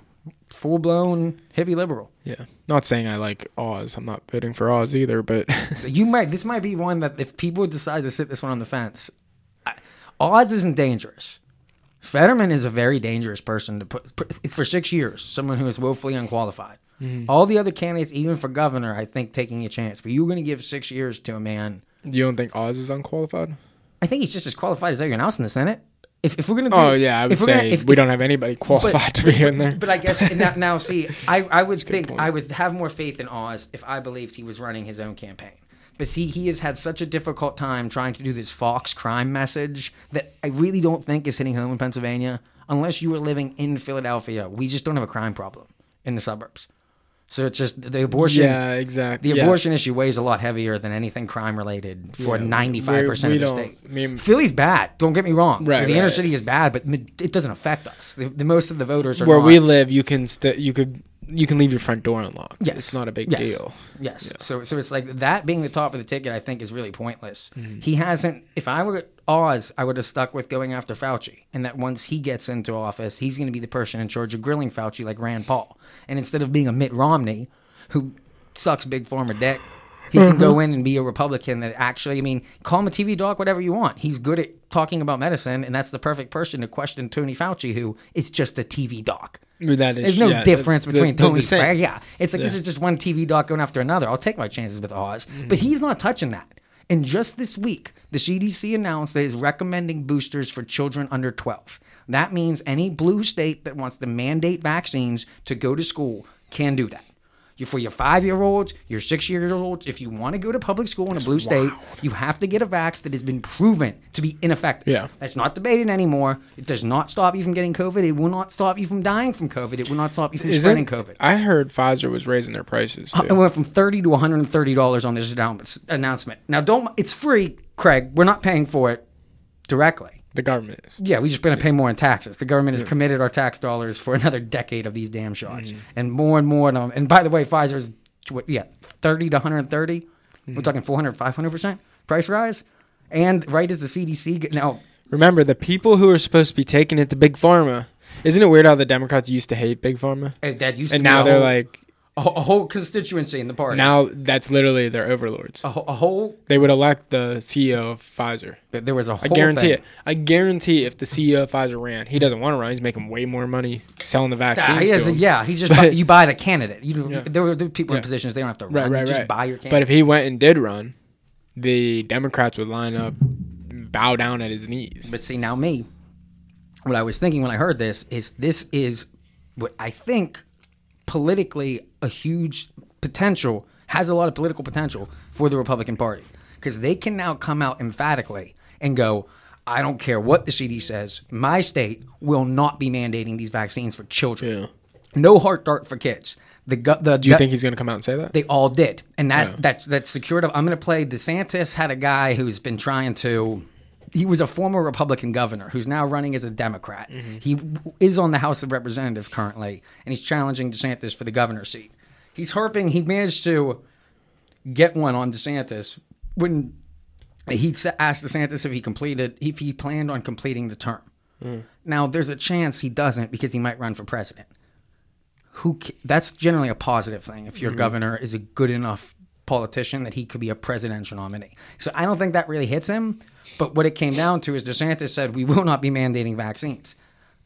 full blown hippie liberal. Yeah, not saying I like Oz. I'm not voting for Oz either, but You might this might be one that if people decide to sit this one on the fence, I- Oz isn't dangerous. Fetterman is a very dangerous person to put for six years. Someone who is woefully unqualified. Mm-hmm. All the other candidates, even for governor, I think taking a chance. But you're going to give six years to a man. you don't think Oz is unqualified? I think he's just as qualified as everyone else in the Senate. If, if we're going to, Oh yeah, I would we're gonna- say if- we if- don't have anybody qualified to be in there. But I guess now, now see, I, I would think. I would have more faith in Oz if I believed he was running his own campaign. But see, he has had such a difficult time trying to do this Fox crime message that I really don't think is hitting home in Pennsylvania. Unless you are living in Philadelphia, we just don't have a crime problem in the suburbs. So it's just the abortion. yeah, exactly. The yeah. abortion issue weighs a lot heavier than anything crime related for ninety five percent of the state. I mean- Philly's bad. Don't get me wrong. Right, the inner city is bad, but it doesn't affect us. The, the most of the voters are where not. we live, you can st- you could you can leave your front door unlocked. Yes. it's not a big Yes. deal. Yes. So so it's like that being the top of the ticket. I think is really pointless. Mm-hmm. He hasn't. If I were Oz, I would have stuck with going after Fauci, and that once he gets into office, he's going to be the person in charge of grilling Fauci, like Rand Paul. And instead of being a Mitt Romney, who sucks big pharma dick. He can Mm-hmm. go in and be a Republican that actually, I mean, call him a TV doc, whatever you want. He's good at talking about medicine, and that's the perfect person to question Tony Fauci, who is just a TV doc. That is, There's no yeah, difference the- between the- the Tony same. Fair. Yeah, it's like this is just one TV doc going after another. I'll take my chances with Oz, Mm-hmm. but he's not touching that. And just this week, the CDC announced that it's recommending boosters for children under 12. That means any blue state that wants to mandate vaccines to go to school can do that. You, for your five year olds, your six year olds, if you want to go to public school in a blue state, you have to get a vax that has been proven to be ineffective. Yeah. That's not debated anymore. It does not stop you from getting COVID. It will not stop you from dying from COVID. It will not stop you from Isn't- spreading COVID. I heard Pfizer was raising their prices. Uh, too. It went from thirty to one hundred and thirty dollars on this announcement. Now, don't it's free, Craig. We're not paying for it directly. The government. Yeah, we're just going to pay more in taxes. The government has committed our tax dollars for another decade of these damn shots, Mm-hmm. and more and more of them. And by the way, Pfizer's yeah thirty to one hundred thirty. We're talking 400, 500% price rise. And right as the CDC, get- now, Remember, the people who are supposed to be taking it to big pharma. Isn't it weird how the Democrats used to hate big pharma, eh, that used and now they're whole, like a, whole- a whole constituency in the party. now that's literally their overlords. a, whole- a whole, They would elect the CEO of Pfizer. there was a whole I guarantee thing. it. I guarantee if the CEO of Pfizer ran, he doesn't want to run. He's making way more money selling the vaccines. he to has a- them. yeah, he just But- buy, you buy the candidate. You Yeah. there were there were people in Yeah. positions they don't have to Right, run. right, you just right. buy your candidate. But if he went and did run, the Democrats would line up, bow down at his knees. But see, now me, what I was thinking when I heard this is this is what I think politically a huge potential has a lot of political potential for the Republican Party because they can now come out emphatically and go. I don't care what the CD says. My state will not be mandating these vaccines for children. Yeah. No heart dart for kids. The gu- the Do you think he's going to come out and say that? they all did, and that Yeah. that's that's secured. I'm going to play. DeSantis had a guy who's been trying to. He was a former Republican governor who's now running as a Democrat. Mm-hmm. He is on the House of Representatives currently, and he's challenging DeSantis for the governor's seat. He's harping. He managed to get one on DeSantis when he asked DeSantis if he completed if he planned on completing the term. Mm. Now there's a chance he doesn't because he might run for president who that's generally a positive thing if your mm-hmm. governor is a good enough politician that he could be a presidential nominee. So I don't think that really hits him. But what it came down to is DeSantis said we will not be mandating vaccines.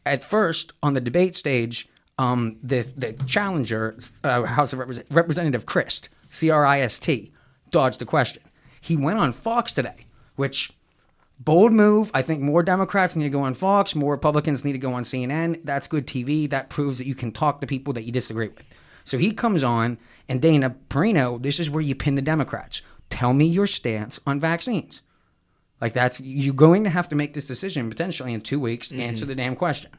At first, on the debate stage, um, the the challenger, uh, House of Repres- Representative Crist, C R I S T, dodged the question. He went on Fox today, which bold move. I think more Democrats need to go on Fox, more Republicans need to go on CNN. That's good TV. That proves that you can talk to people that you disagree with. So he comes on, and Dana Perino, this is where you pin the Democrats. Tell me your stance on vaccines. Like that's you're going to have to make this decision potentially in two weeks. Mm-hmm. Answer the damn question.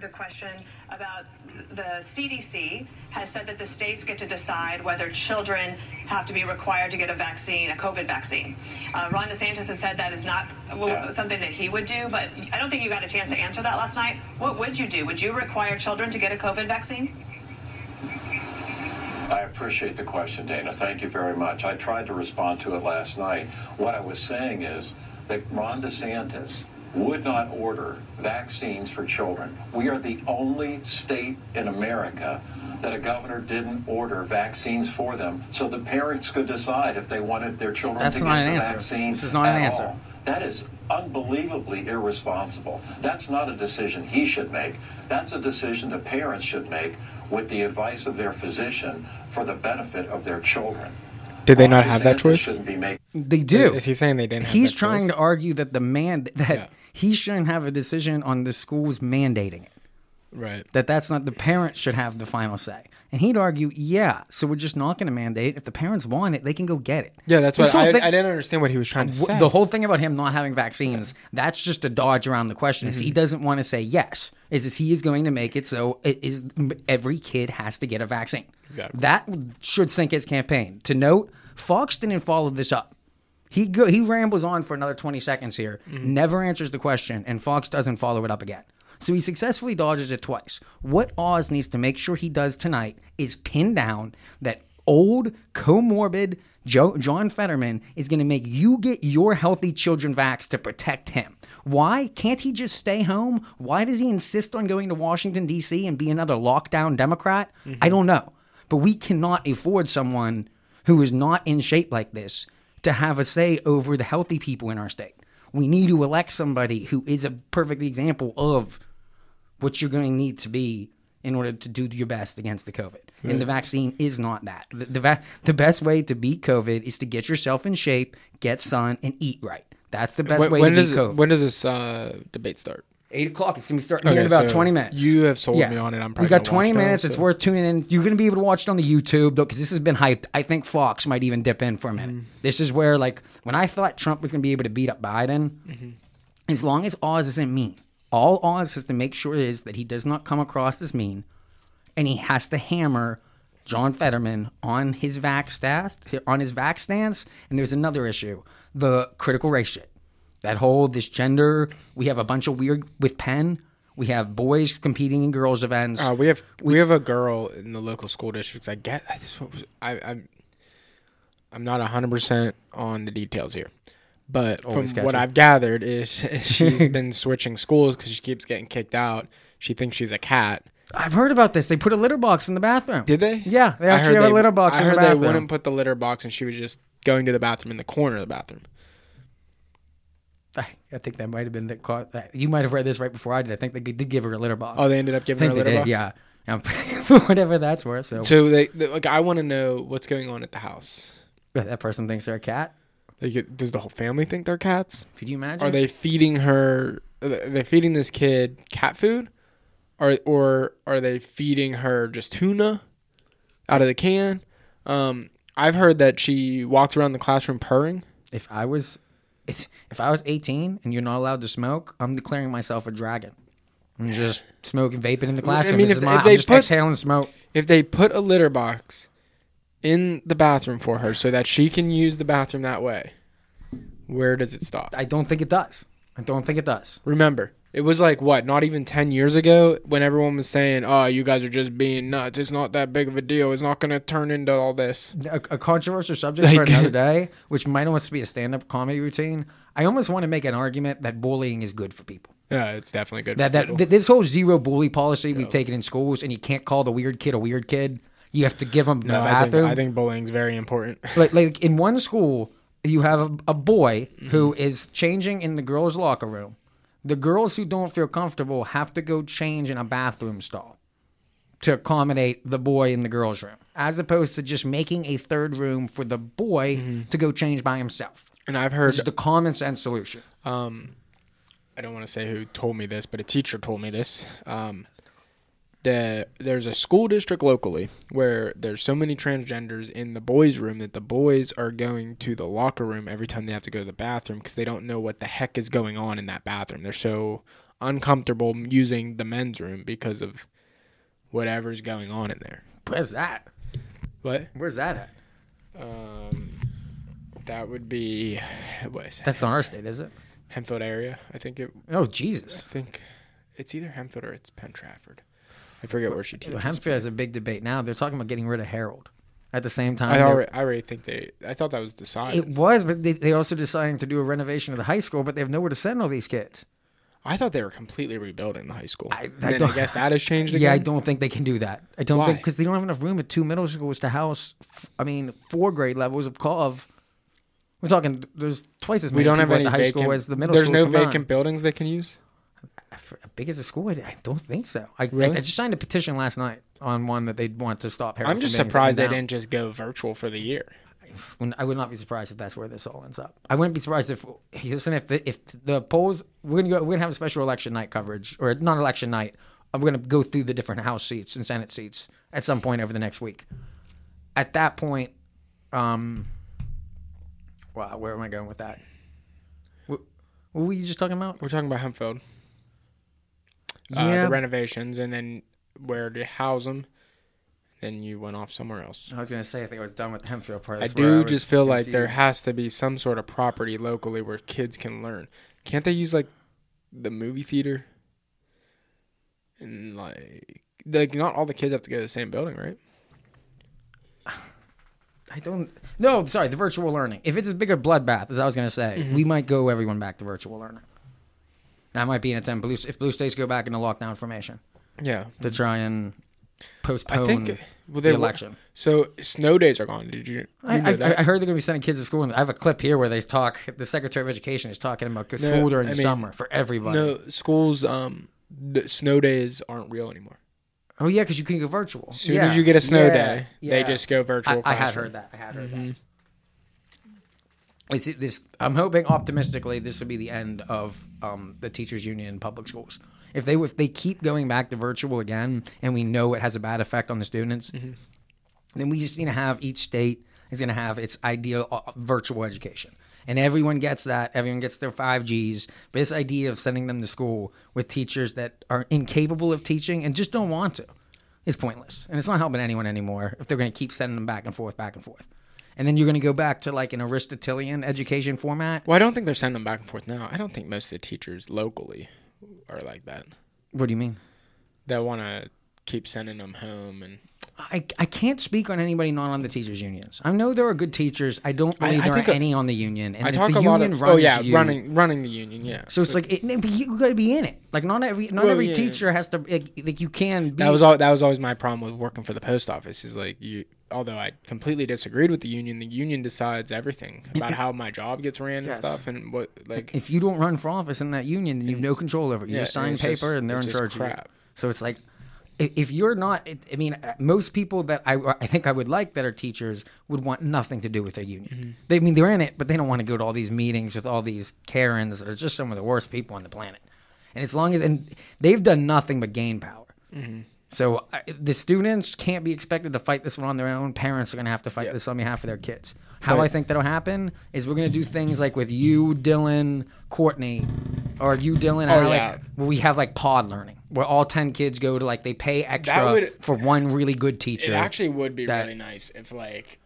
The question about the CDC has said that the states get to decide whether children have to be required to get a vaccine, a COVID vaccine. Uh, Ron DeSantis has said that is not well, Yeah. something that he would do, but I don't think you got a chance to answer that last night. What would you do? Would you require children to get a COVID vaccine? I appreciate the question, Dana. Thank you very much. I tried to respond to it last night. What I was saying is that Ron DeSantis would not order vaccines for children. We are the only state in America that a governor didn't order vaccines for them so the parents could decide if they wanted their children That's to not get an the answer. vaccine. This is not an answer. all. That is unbelievably irresponsible. That's not a decision he should make. That's a decision the parents should make with the advice of their physician for the benefit of their children. Did they not have that choice? Shouldn't be making. They do. Is he saying they didn't? Have He's that trying choice? to argue that the man that Yeah. he shouldn't have a decision on the schools mandating it. Right. that that's not the parents should have the final say. And he'd argue, yeah, so we're just not going to mandate. it. If the parents want it, they can go get it. Yeah, that's what I, thing- I didn't understand what he was trying to w- say. The whole thing about him not having vaccines, that's just a dodge around the question. Mm-hmm. he doesn't want to say yes. Is is he is going to make it so it is every kid has to get a vaccine. Exactly. That should sink his campaign. To note, Fox didn't follow this up. He go, he rambles on for another 20 seconds here, Mm-hmm. never answers the question, and Fox doesn't follow it up again. So he successfully dodges it twice. What Oz needs to make sure he does tonight is pin down that old, comorbid Joe, John Fetterman is going to make you get your healthy children vax to protect him. Why can't he just stay home? Why does he insist on going to Washington, D.C. and be another lockdown Democrat? Mm-hmm. I don't know. But we cannot afford someone who is not in shape like this to have a say over the healthy people in our state. We need to elect somebody who is a perfect example of what you're going to need to be in order to do your best against the COVID. And the vaccine is not that. The, the, va- the best way to beat COVID is to get yourself in shape, get sun, and eat right. That's the best when, way when to beat COVID. when does this uh, debate start? Eight o'clock. It's gonna be starting Okay, in about so twenty minutes. you have sold me on it. I'm we probably got twenty now, minutes. It's so- worth tuning in. You're gonna be able to watch it on the YouTube though, because this has been hyped. I think Fox might even dip in for a minute. Mm. This is where like when I thought Trump was gonna be able to beat up Biden, Mm-hmm. as long as Oz isn't mean, all Oz has to make sure is that he does not come across as mean, and he has to hammer John Fetterman on his vax stance, on his vax stance. And there's another issue: the critical race shit. That whole this gender. We have a bunch of weird with Penn. We have boys competing in girls events. Uh, we have we, have a girl in the local school districts. I get I, I'm I'm not hundred percent on the details here, but Always from what. I've gathered is she's been switching schools because she keeps getting kicked out. She thinks she's a cat. I've heard about this. They put a litter box in the bathroom. Did they? Yeah, they I actually heard have a litter box I in the heard bathroom. they wouldn't put the litter box, and she was just going to the bathroom in the corner of the bathroom. I I think that might have been the caught. that- You might have read this right before I did. I think they did give her a litter box. Oh, they ended up giving her a they litter did. box. Yeah, Um, whatever that's worth. So, So they, they like I want to know what's going on at the house. that person thinks they're a cat. Like, does the whole family think they're cats? Could you imagine? Are they feeding her? Are they feeding this kid cat food, or or are they feeding her just tuna out of the can? Um, I've heard that she walked around the classroom purring. If I was, if, if I was 18 and you're not allowed to smoke, I'm declaring myself a dragon. I'm just smoking, vaping in the classroom. I mean, if- my, if I'm they just put- exhaling smoke. If they put a litter box in the bathroom for her so that she can use the bathroom that way, where does it stop? I don't think it does. I don't think it does. Remember, it was like what, not even ten years ago when everyone was saying, "Oh, you guys are just being nuts. It's not that big of a deal. It's not going to turn into all this." A, a controversial subject for another day, which might almost be a stand-up comedy routine. I almost want to make an argument that bullying is good for people. Yeah, it's definitely good. That for that people. th- this whole zero bully policy we've taken in schools, and you can't call the weird kid a weird kid. You have to give them no, the I think, bathroom. I think bullying's very important. like like in one school you have a, a boy Mm-hmm. who is changing in the girls locker room the girls who don't feel comfortable have to go change in a bathroom stall to accommodate the boy in the girls room as opposed to just making a third room for the boy Mm-hmm. to go change by himself And I've heard this is the common sense solution um, I don't want to say who told me this, but a teacher told me this. Um, that there's a school district locally where there's so many transgenders in the boys' room that the boys are going to the locker room every time they have to go to the bathroom because they don't know what the heck is going on in that bathroom. They're so uncomfortable using the men's room because of whatever's going on in there. where's that What? where's that at Um, that would be what that? that's not our state is it Hempfield area. I think it oh Jesus! I think it's either Hempfield or it's Penn Trafford. I forget where she teaches. Hempfield has a big debate now they're talking about getting rid of Harrold at the same time I already, I already think they. I thought that was decided. It was, but they, they also deciding to do a renovation of the high school, but they have nowhere to send all these kids. I thought they were completely rebuilding the high school. I- I I guess that has changed. Yeah, I don't think they can do that. I don't Why? think because they don't have enough room at two middle schools to house. f- I mean, four grade levels of of. We're talking. There's twice as many We don't have people any at the high vacant, school as the middle There's no vacant buildings they can use. Big as a school, I I don't think so. I, Really? I just signed a petition last night on one that they'd want to stop. Harrold I'm just surprised they didn't just go virtual for the year. I would not be surprised if that's where this all ends up. I wouldn't be surprised if listen if the if the polls we're gonna go we're gonna have a special election night coverage or not election night. We're gonna go through the different House seats and Senate seats at some point over the next week. At that point, um, wow, where am I going with that? What, what were you just talking about? We're talking about Hempfield. Uh, Yeah, the renovations, and then where to house them. Then you went off somewhere else. I was gonna say I think I was done with the Hempfield part. I That's where do was just feel like there has to be some sort of property locally where kids can learn. Can't they use like the movie theater? And like, like not all the kids have to go to the same building, right? I don't. No, sorry, the virtual learning. If it's as big a bloodbath as I was going to say, Mm-hmm. we might go everyone back to virtual learning. That might be an attempt. Blue, if blue states go back into lockdown formation Yeah, to try and postpone I think. Well, the election. So snow days are gone. Did you? you I, I, that? I heard they're going to be sending kids to school. And I have a clip here where they talk. The Secretary of Education is talking about school during I the mean, summer for everybody. no schools. Um, the snow days aren't real anymore. Oh yeah, because you can go virtual. As soon Yeah. as you get a snow Yeah. day, they just go virtual. I, I had heard that. I had heard Mm-hmm. that. This, I'm hoping optimistically this will be the end of um, the teachers union in public schools. If they if they keep going back to virtual again, and we know it has a bad effect on the students, Mm-hmm. then we just need to have each state is going to have its ideal uh, virtual education, and everyone gets that. Everyone gets their five Gs. But this idea of sending them to school with teachers that are incapable of teaching and just don't want to is pointless, and it's not helping anyone anymore if they're going to keep sending them back and forth, back and forth. And then you're going to go back to like an Aristotelian education format. Well, I don't think they're sending them back and forth now. I don't think most of the teachers locally are like that. What do you mean? They want to keep sending them home and I, I can't speak on anybody not on the teachers unions. I know there are good teachers. I don't believe I there think are a- any on the union. And I talk the a lot union of oh, runs oh yeah you, running running the union yeah So it's like it, you got to be in it. Like not every not Well, every yeah. teacher has to. Like, like you can be. that was all that was always my problem with working for the post office is like you although I completely disagreed with the union the union decides everything about how my job gets ran Yes. and stuff and what like if you don't run for office in that union, then you have no control over it. You Yeah, just sign it's paper just- and they're in it's just charge of crap. you. So it's like, i- if you're not, it, I mean, uh, most people that I, I think I would like that are teachers would want nothing to do with a union. Mm-hmm. They I mean they're in it, but they don't want to go to all these meetings with all these Karens that are just some of the worst people on the planet. And as long as and they've done nothing but gain power. Mm-hmm. So I the students can't be expected to fight this one on their own. Parents are going to have to fight this on behalf of their kids. How Right. I think that'll happen is we're going to do things like with you, Dylan, Courtney, or you, Dylan, Oh, yeah. Where we have like pod learning, where all ten kids go to like they pay extra would- for one really good teacher. it actually would be that- really nice if like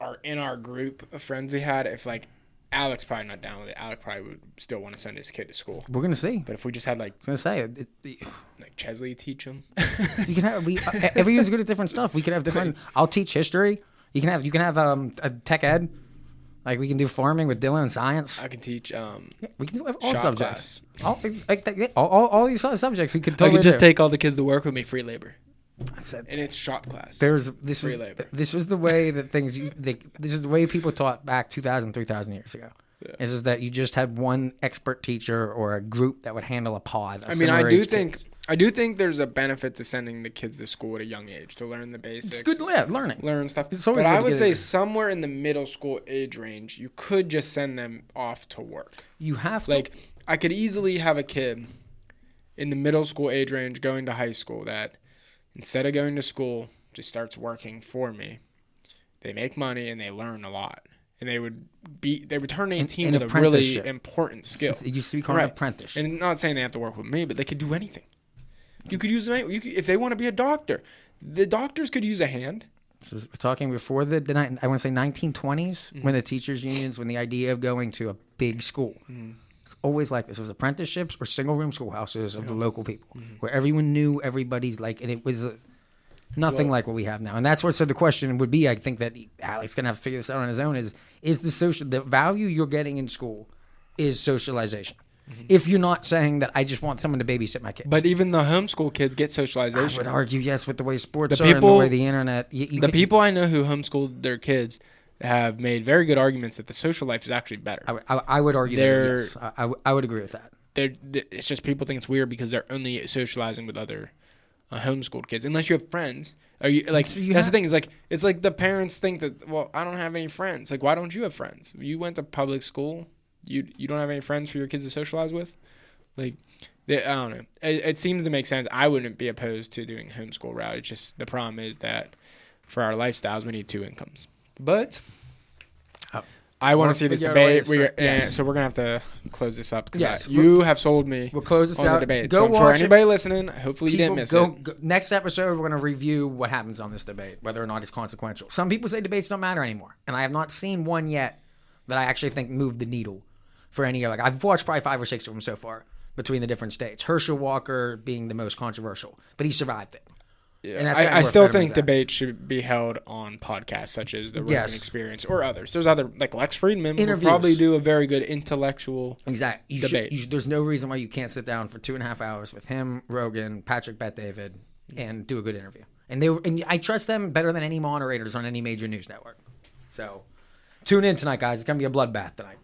our in our group of friends we had if like Alex probably not down with it Alex probably would still want to send his kid to school we're going to see. but if we just had like I was going to say it, it, like Chesley teach him you can have we everyone's good at different stuff. We could have different. I'll teach history. You can have you can have um a tech ed. Like we can do farming with Dylan and science. I can teach um We can do all Shop subjects. All, like, that- yeah, all, all, all these subjects we could I could just do. take all the kids to work with me free labor That's it. and it's shop class There's this Free was labor. this was the way that things used, they, this is the way people taught back 2,000 3,000 years ago. Is is that you just had one expert teacher or a group that would handle a pod. of I mean I do think kids. I do think there's a benefit to sending the kids to school at a young age to learn the basics it's good yeah, learning. learn stuff. But I would say it. somewhere in the middle school age range, you could just send them off to work. You have to Like I could easily have a kid in the middle school age range going to high school that instead of going to school just starts working for me. They make money and they learn a lot. And they would be they would turn 18 an with a really important skill. It used to be called an apprenticeship. And not saying they have to work with me, but they could do anything. You could use them. You could, if they want to be a doctor, the doctors could use a hand. So we're talking before the, I want to say 1920s Mm-hmm. when the teachers unions when the idea of going to a big school. Mm-hmm. It's always like this. It was apprenticeships or single room schoolhouses of the local people Mm-hmm. where everyone knew everybody's like, and it was uh, nothing like what we have now. And that's what so the question would be. I think that Alex gonna have to figure this out on his own. Is is the social the value you're getting in school is socialization. If you're not saying that I just want someone to babysit my kids, Mm-hmm. But even the homeschool kids get socialization. I would argue yes with the way sports The are and people- the way the internet. You, you the can- people I know who homeschooled their kids have made very good arguments that the social life is actually better. I, would- I, I would argue They're- that yes. I, I would- I would agree with that. They're, it's just people think it's weird because they're only socializing with other uh, homeschooled kids. Unless you have friends, are you like? So you that's have- the thing. Is like it's like the parents think that. Well, I don't have any friends. Like, why don't you have friends? You went to public school. You you don't have any friends for your kids to socialize with. Like, they, I don't know. It, it seems to make sense. I wouldn't be opposed to doing homeschool route. It's just the problem is that for our lifestyles, we need two incomes. But Oh. I want Wanna see this figure out a way debate. We, yes. So we're gonna have to close this up. Yes, I- you have sold me. We'll close this on out. the debate. Go so sure watch it. anybody listening, hopefully you didn't miss go, it. go- next episode, we're going to review what happens on this debate, whether or not it's consequential. Some people say debates don't matter anymore, and I have not seen one yet that I actually think moved the needle for any. Of. Like I've watched probably five or six of them so far between the different states. Herschel Walker being the most controversial, but he survived it. And that's I, I still think at. debates should be held on podcasts such as the Rogan Yes. Experience or others. There's other like Lex Fridman will Interviews. probably do a very good intellectual. Exactly. You should, Debate. you should, there's no reason why you can't sit down for two and a half hours with him, Rogan, Patrick Bet David, and do a good interview. And they were, and I trust them better than any moderators on any major news network. So tune in tonight, guys. It's gonna be a bloodbath tonight.